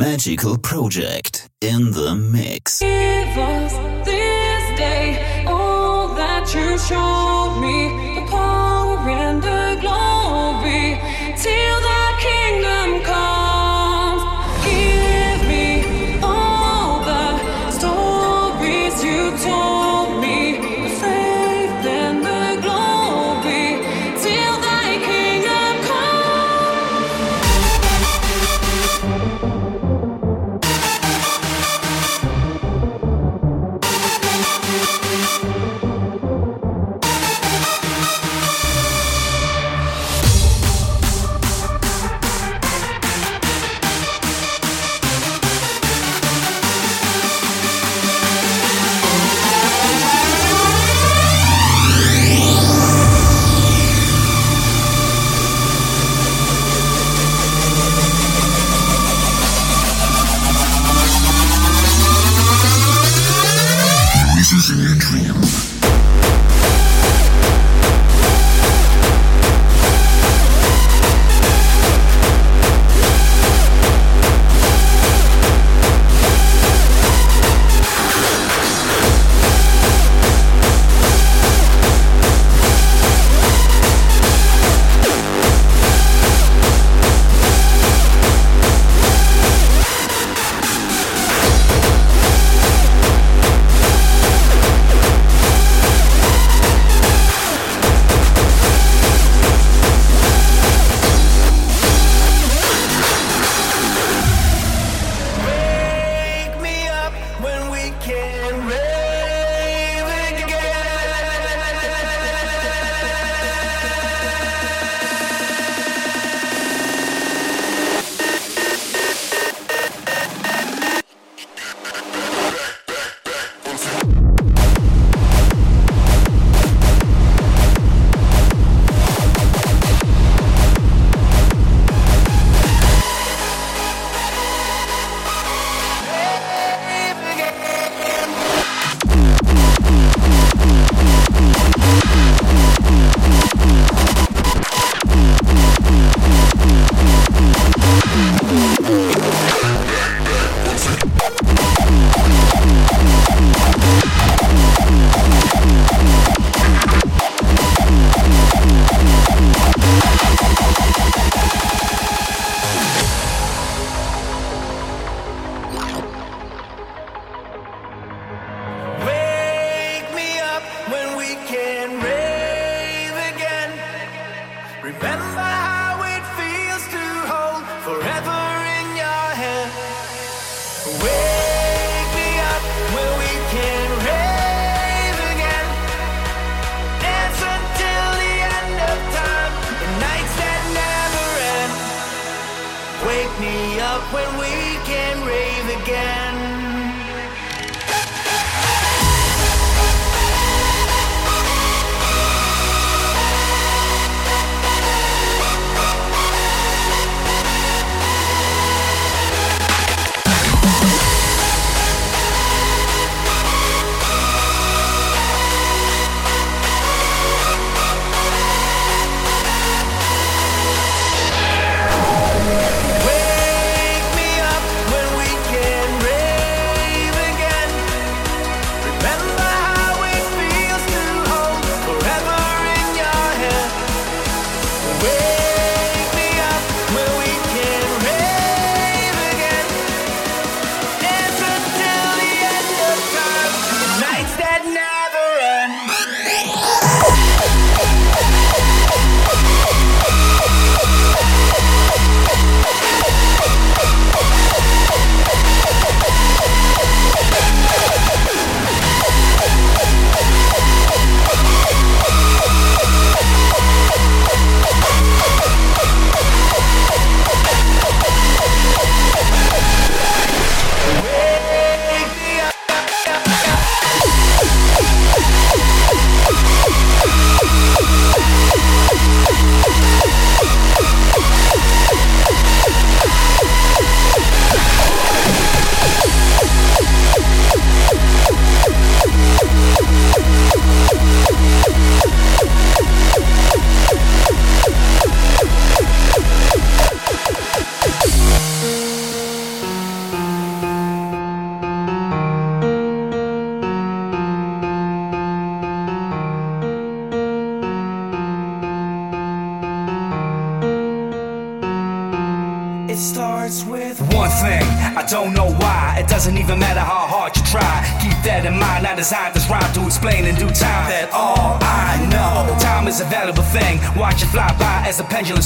Magical Project in the mix. Give us this day all that you showed me, the power and the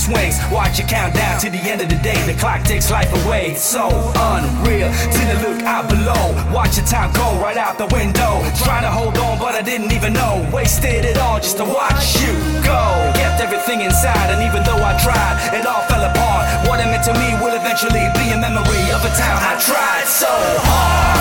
swings. Watch it count down to the end of the day. The clock takes life away. It's so unreal. Till the look out below. Watch your time go right out the window. Trying to hold on, but I didn't even know. Wasted it all just to watch you go. Kept everything inside, and even though I tried, it all fell apart. What it meant to me will eventually be a memory of a time I tried so hard.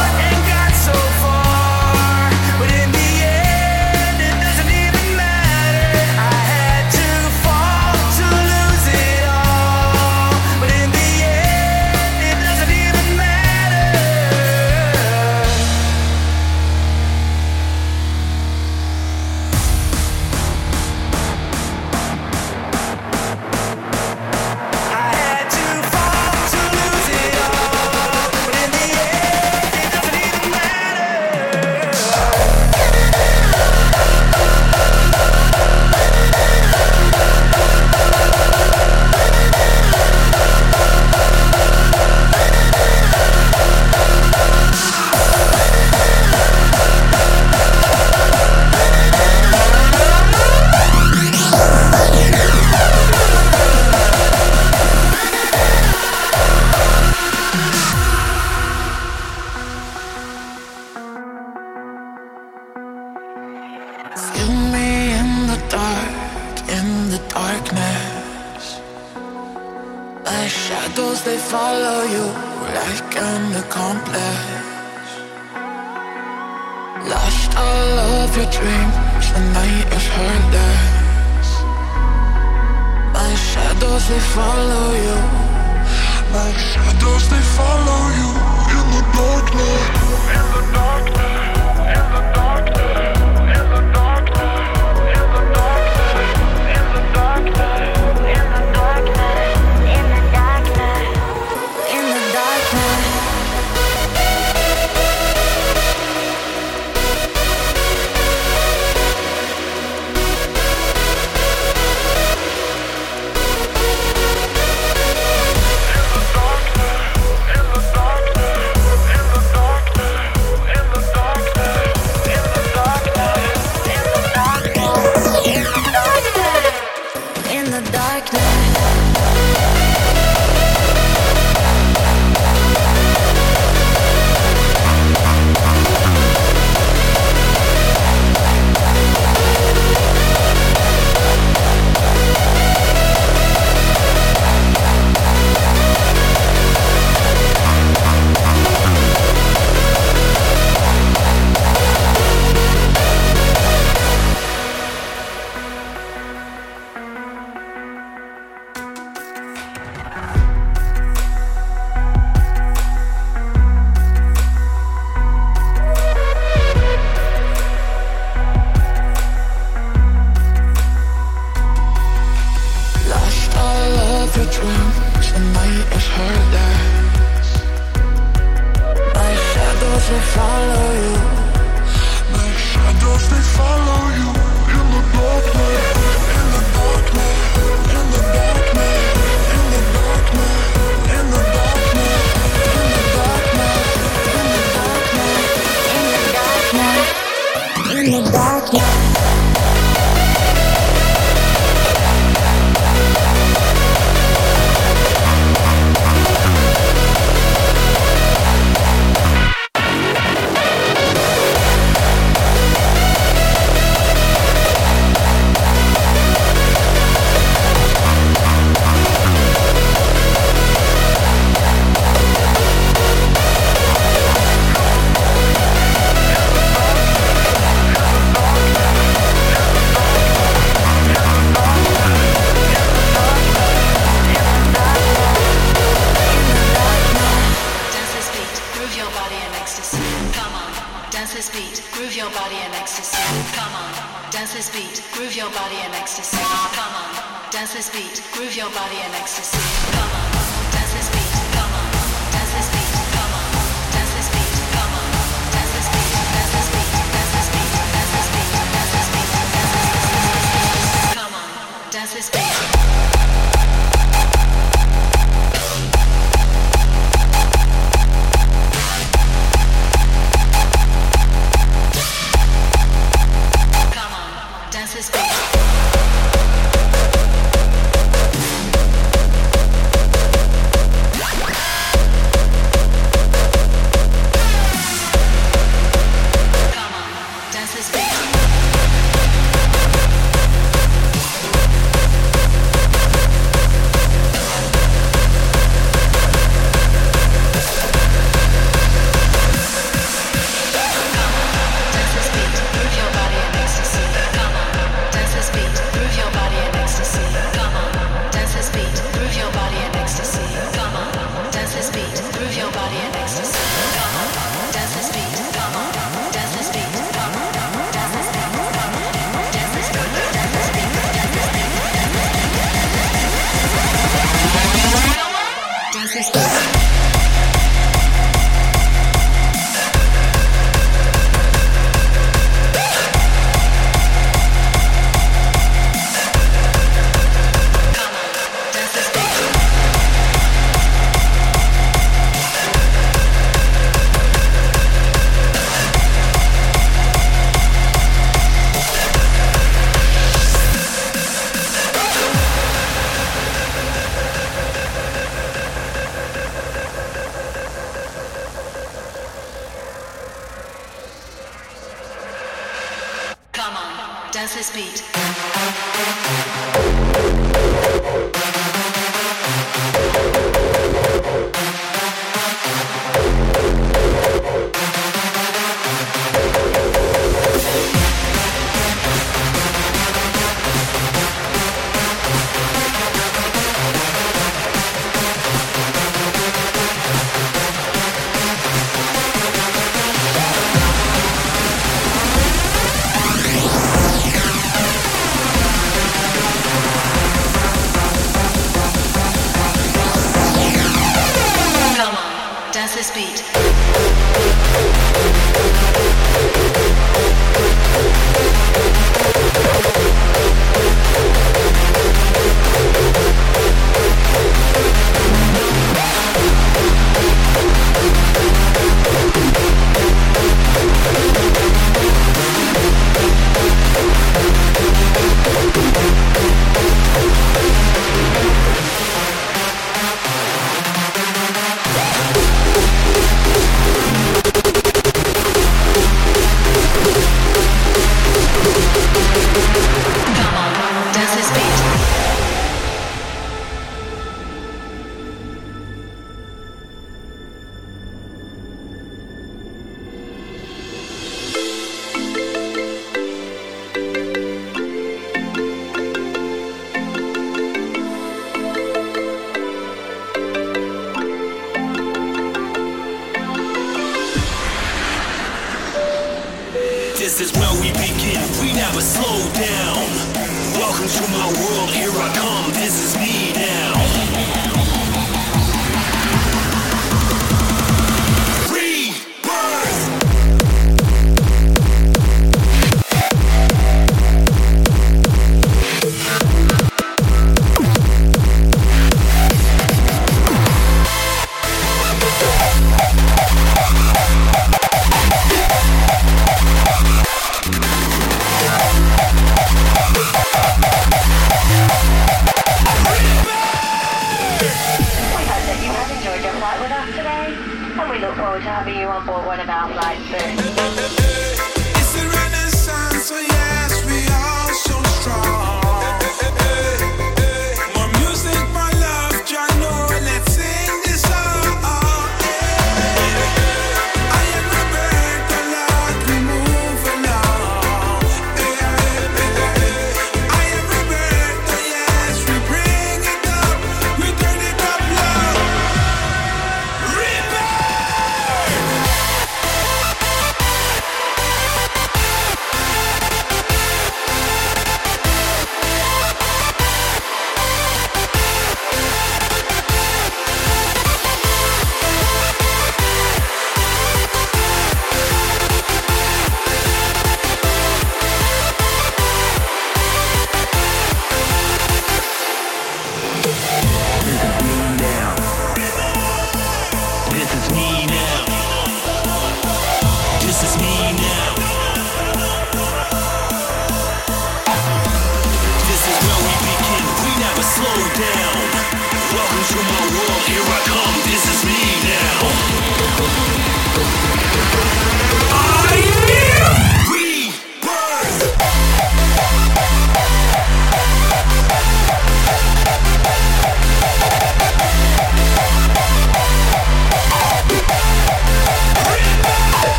Dance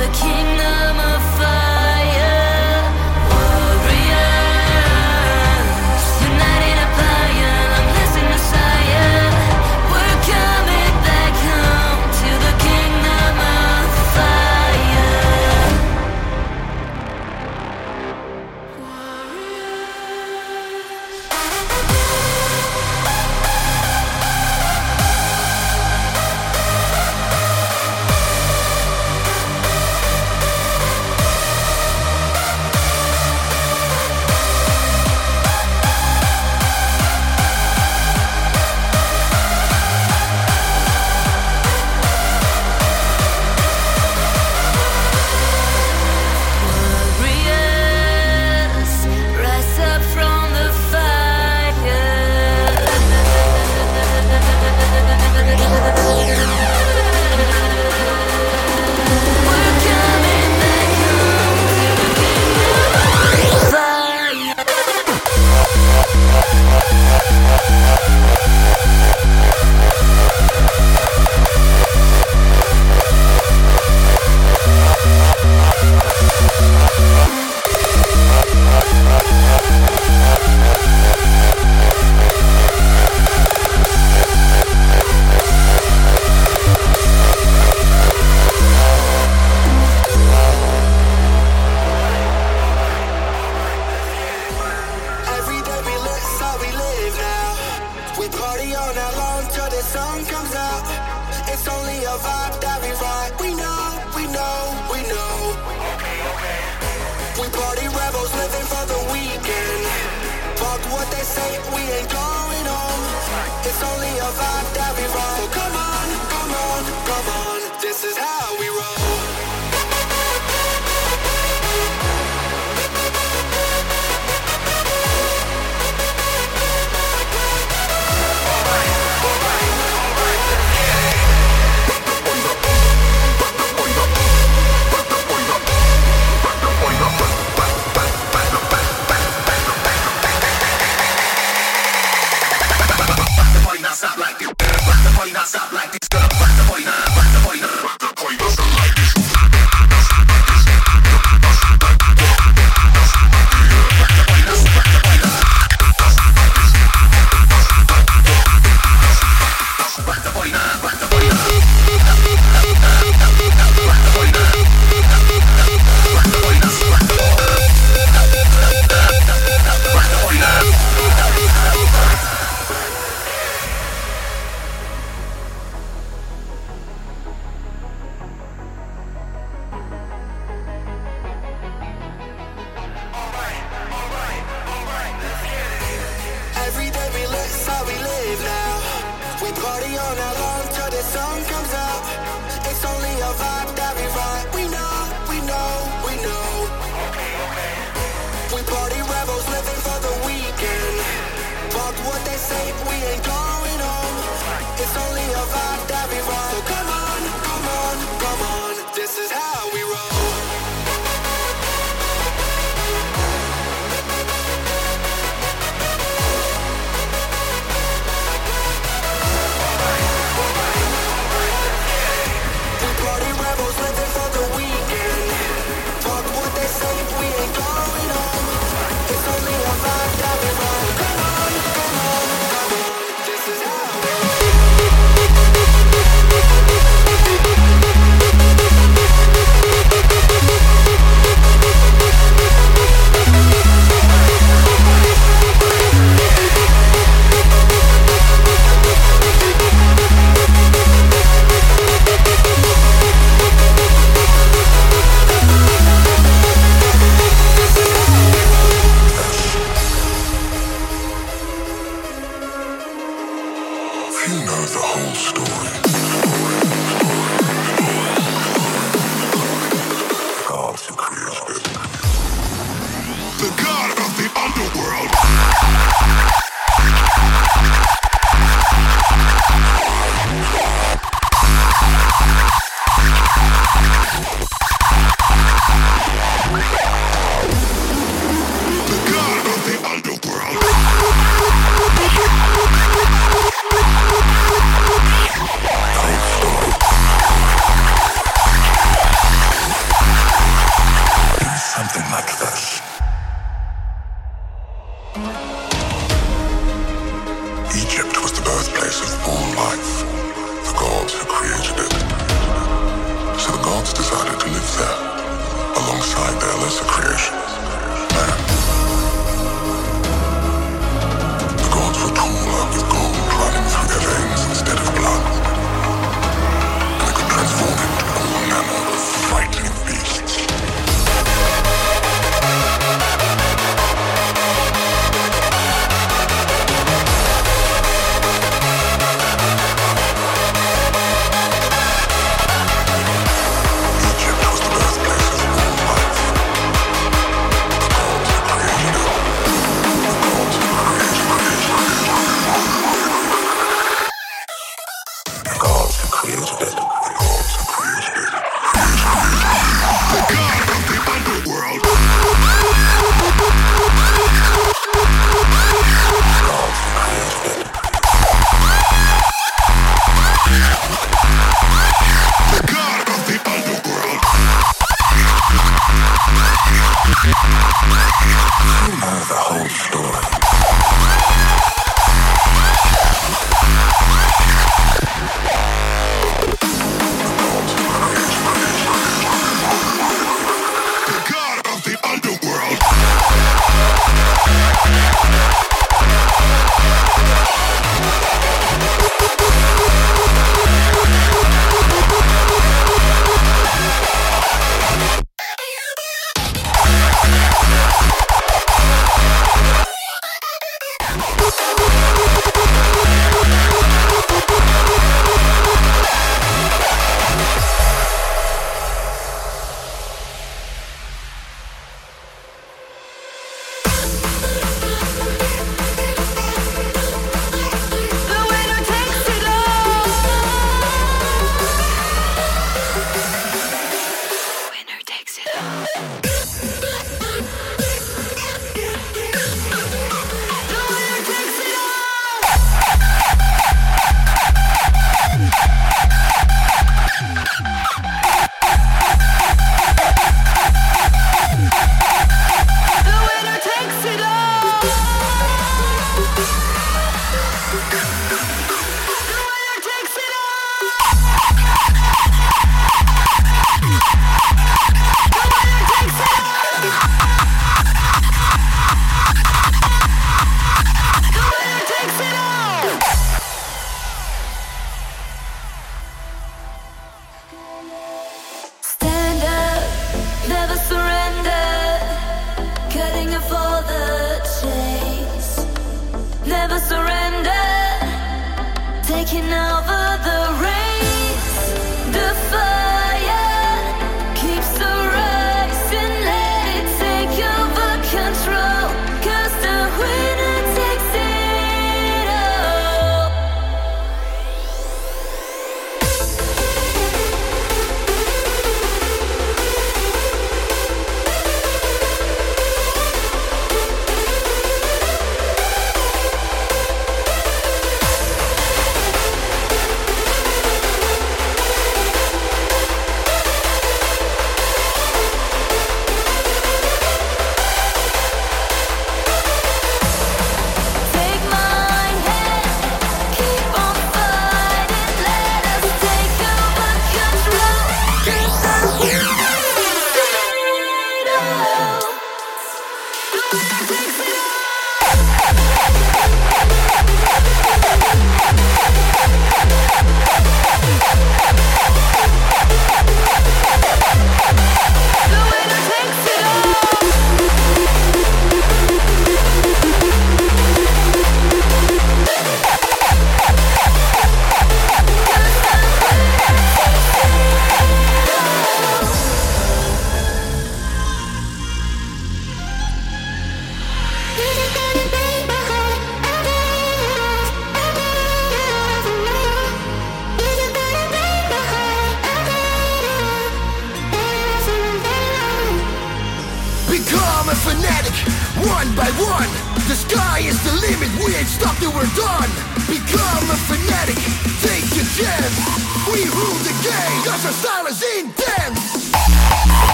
the party,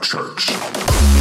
church.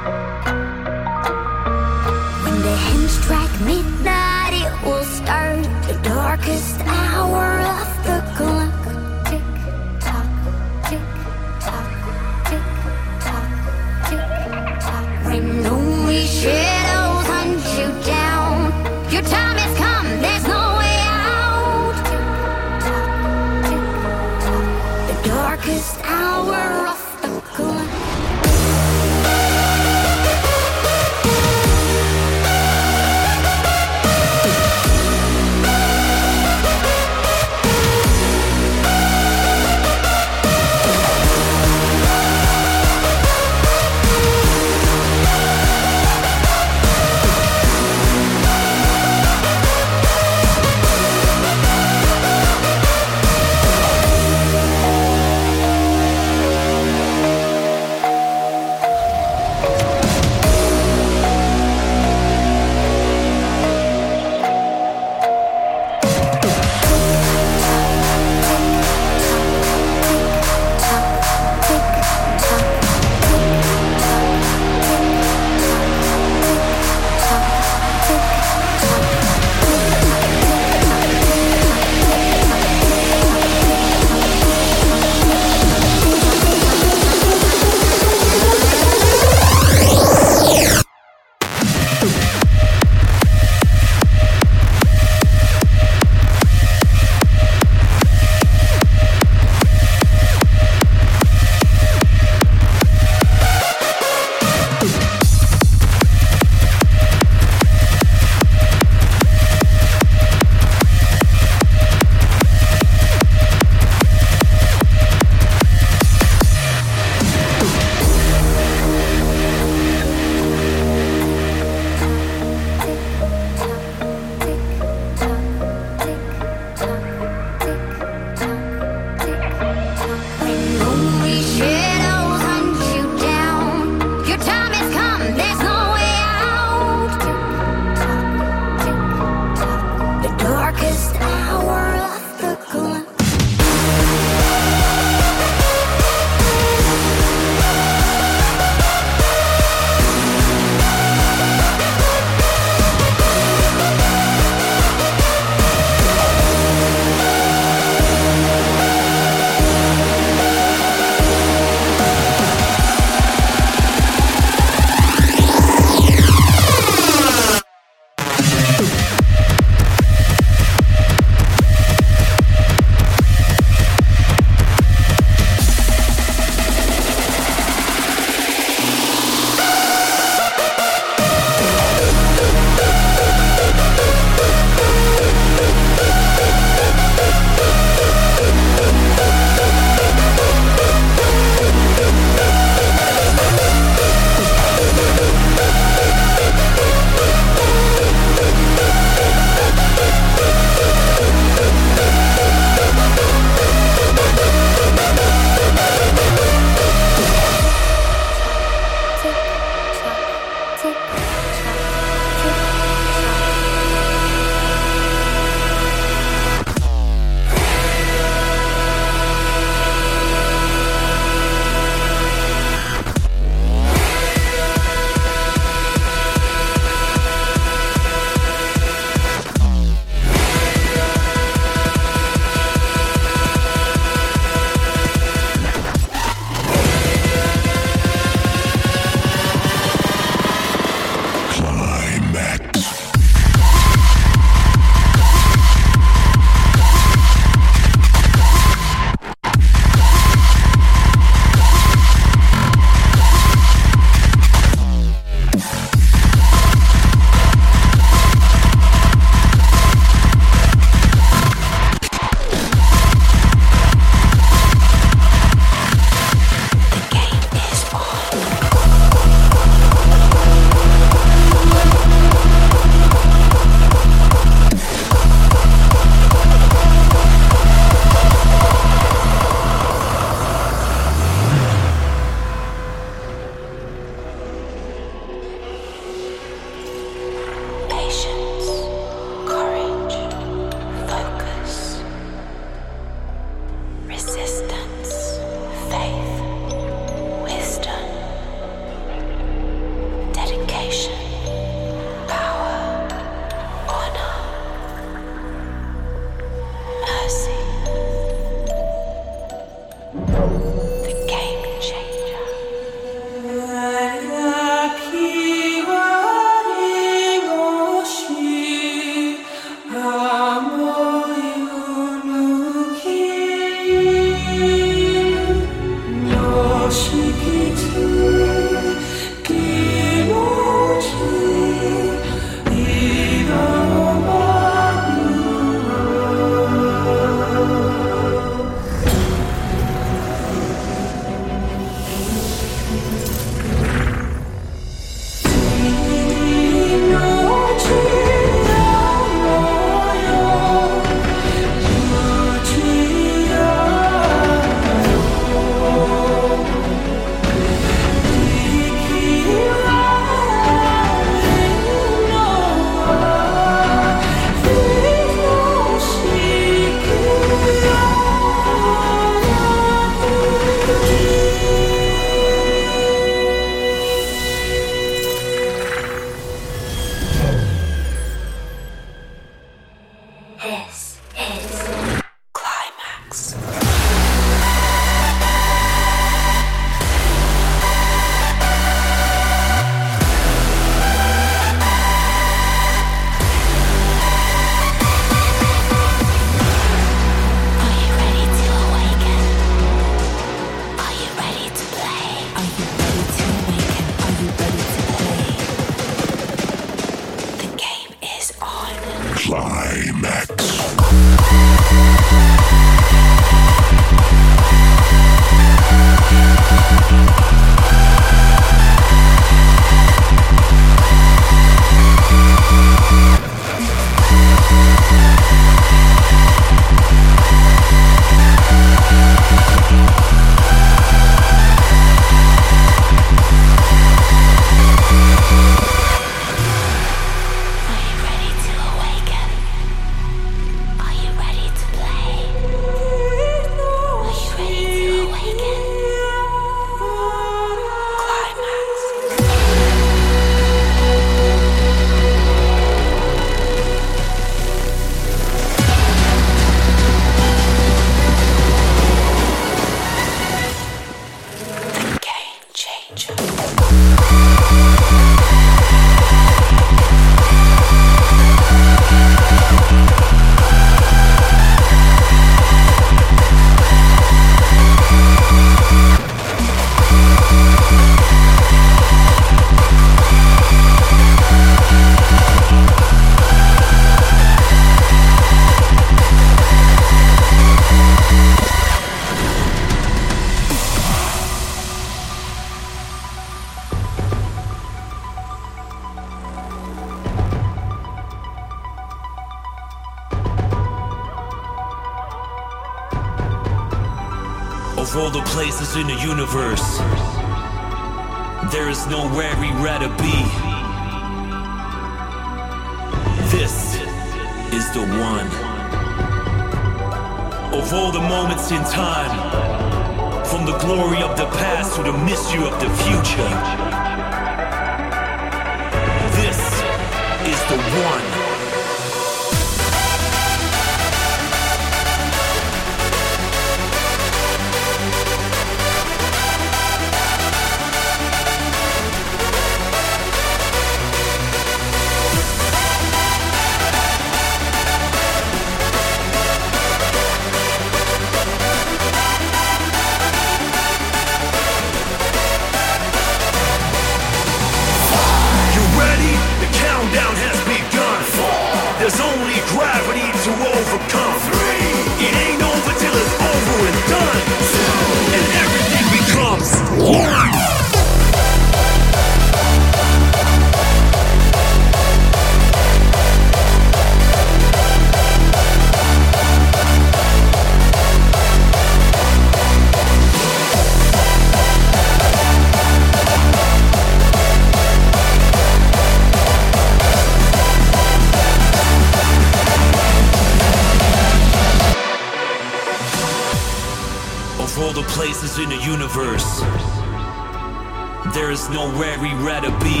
be.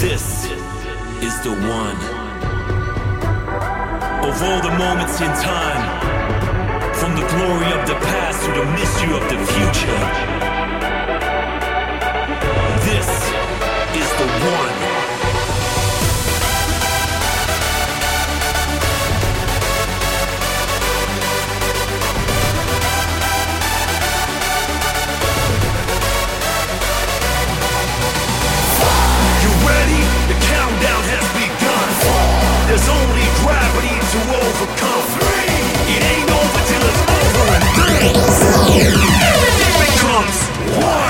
This is the one. Of all the moments in time, from the glory of the past to the mystery of the future, this is the one. gravity to overcome. Three, It ain't over till it's over and done. Everything becomes one.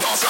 Bass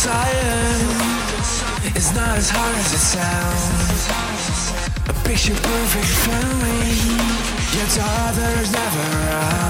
science is not as hard as it sounds. A picture perfect family, your daughter's never around.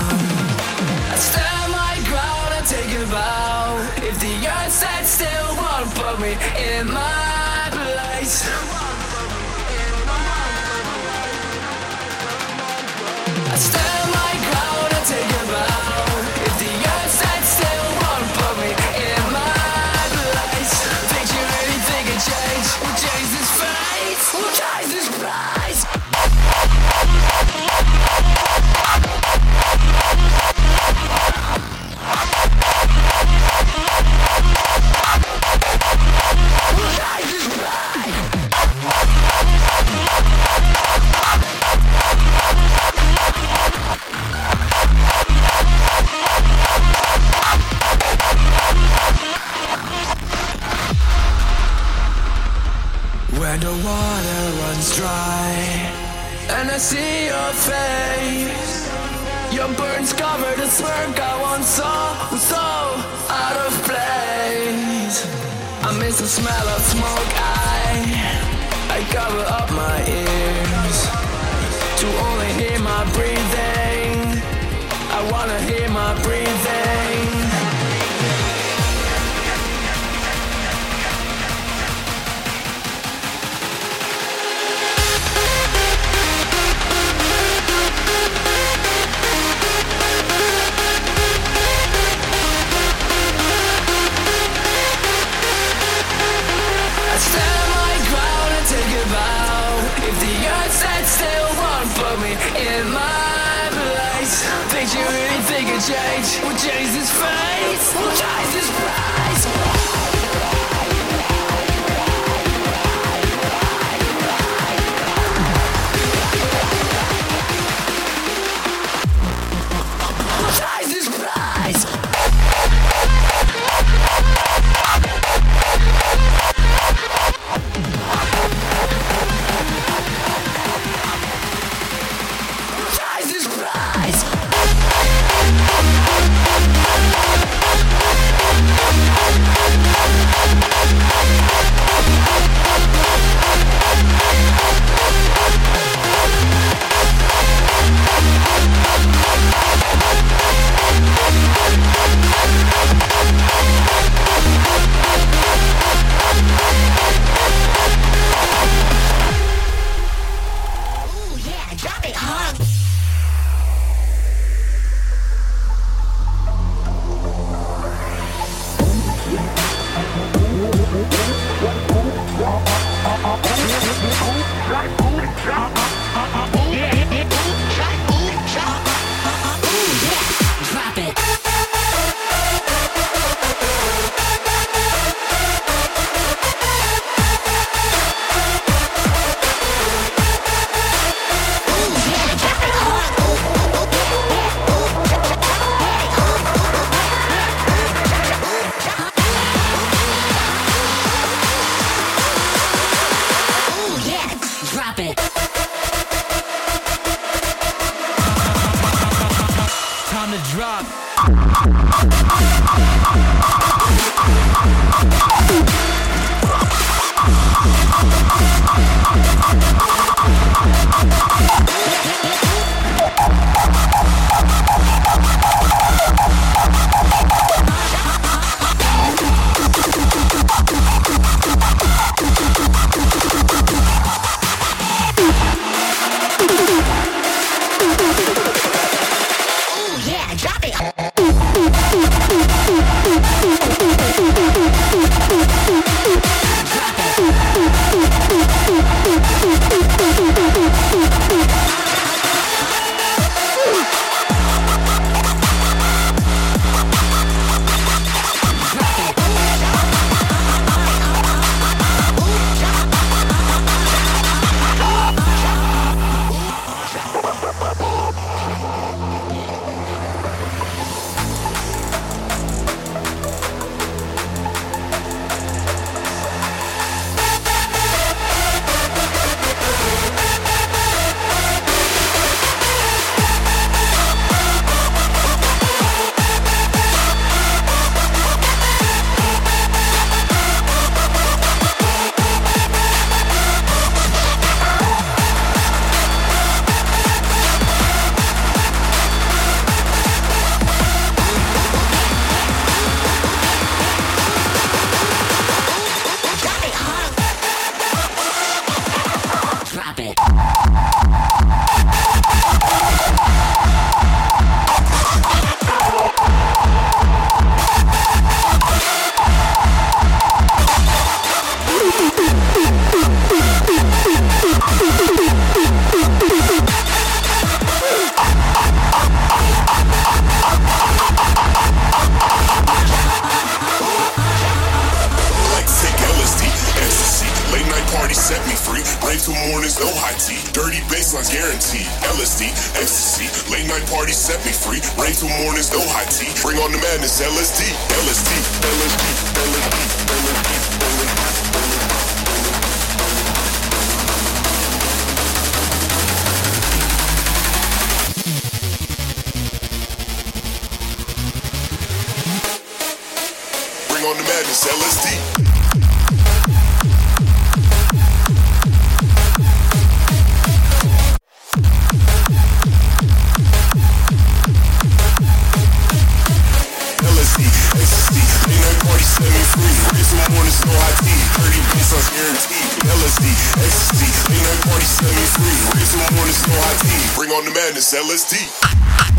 seven free. Bitch, my one is no IT. 30 bits on guaranteed. LSD, ecstasy. Late night party, seven free. Bitch, my one is no IT. Bring on the madness, LSD.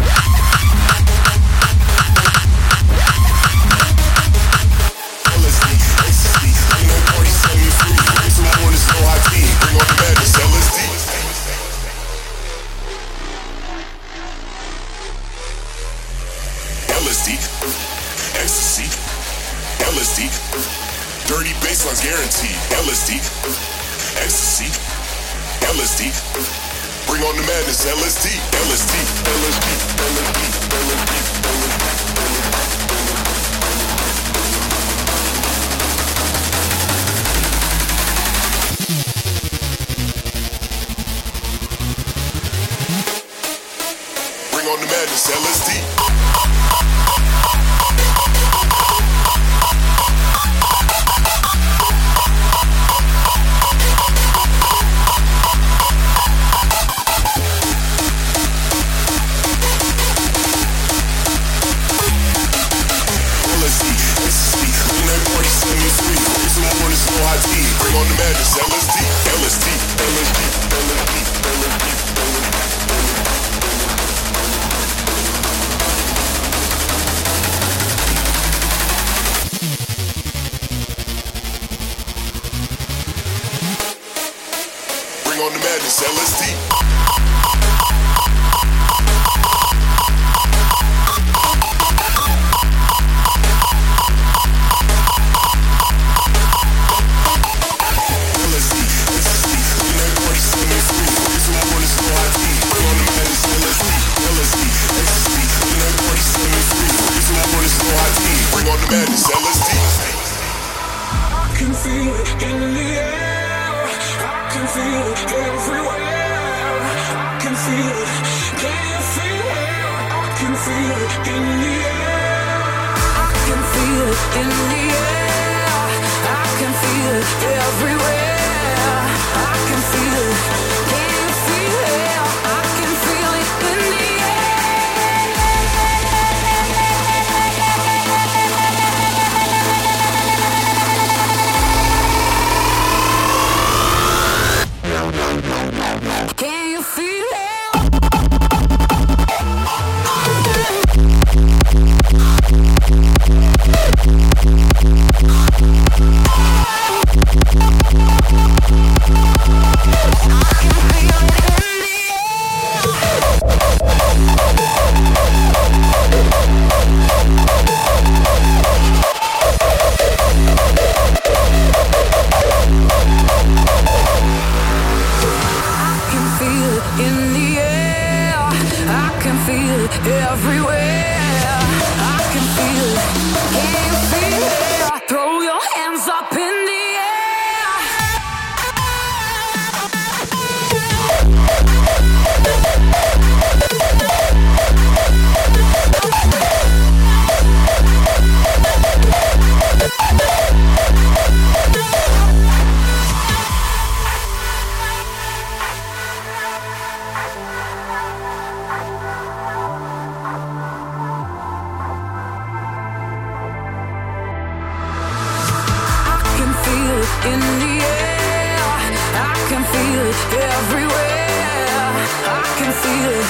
can feel it.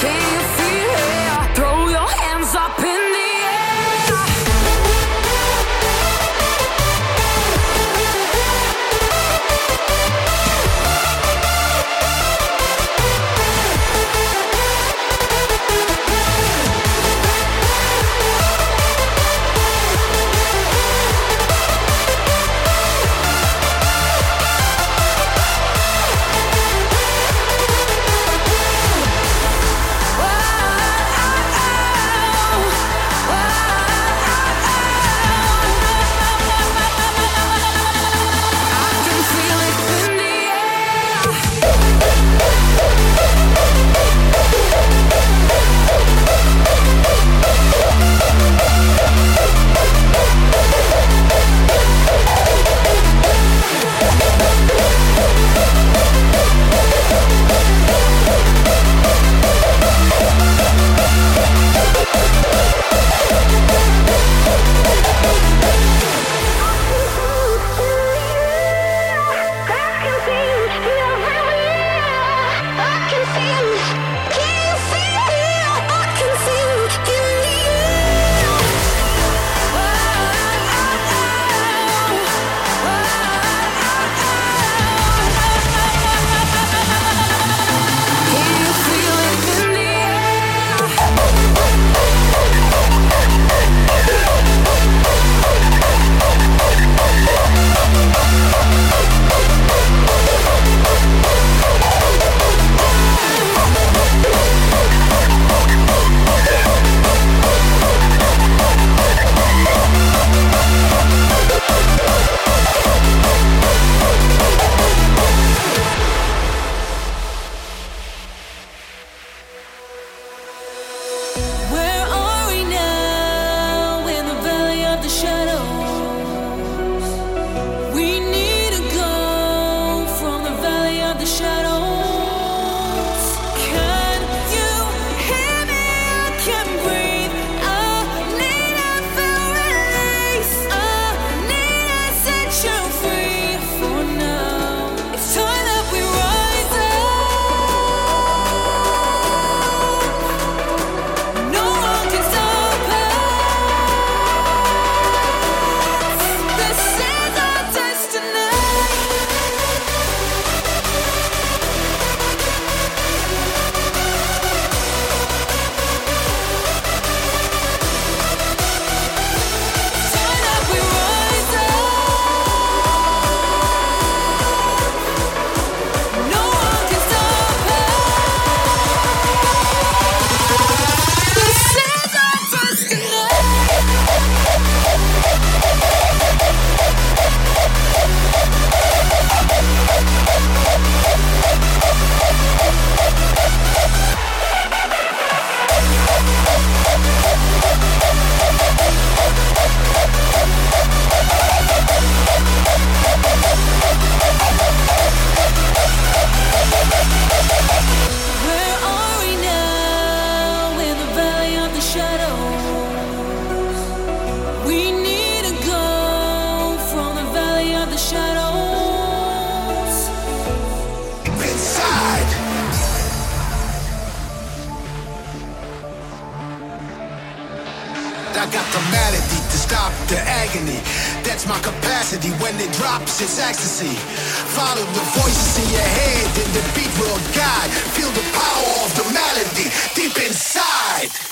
Can you feel got the malady to stop the agony. That's my capacity. When it drops, it's ecstasy. Follow the voices in your head, and the beat will guide. Feel the power of the melody deep inside.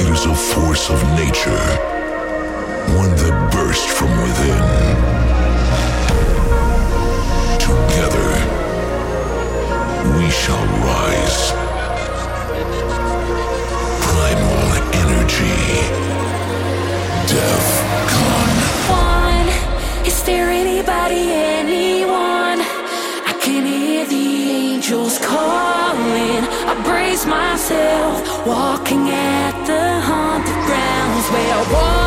It is a force of nature, one that bursts from within. Together, we shall rise. Primal energy. Death gone. One, is there anybody, anyone? I can hear the angels calling. I brace myself, walking at 我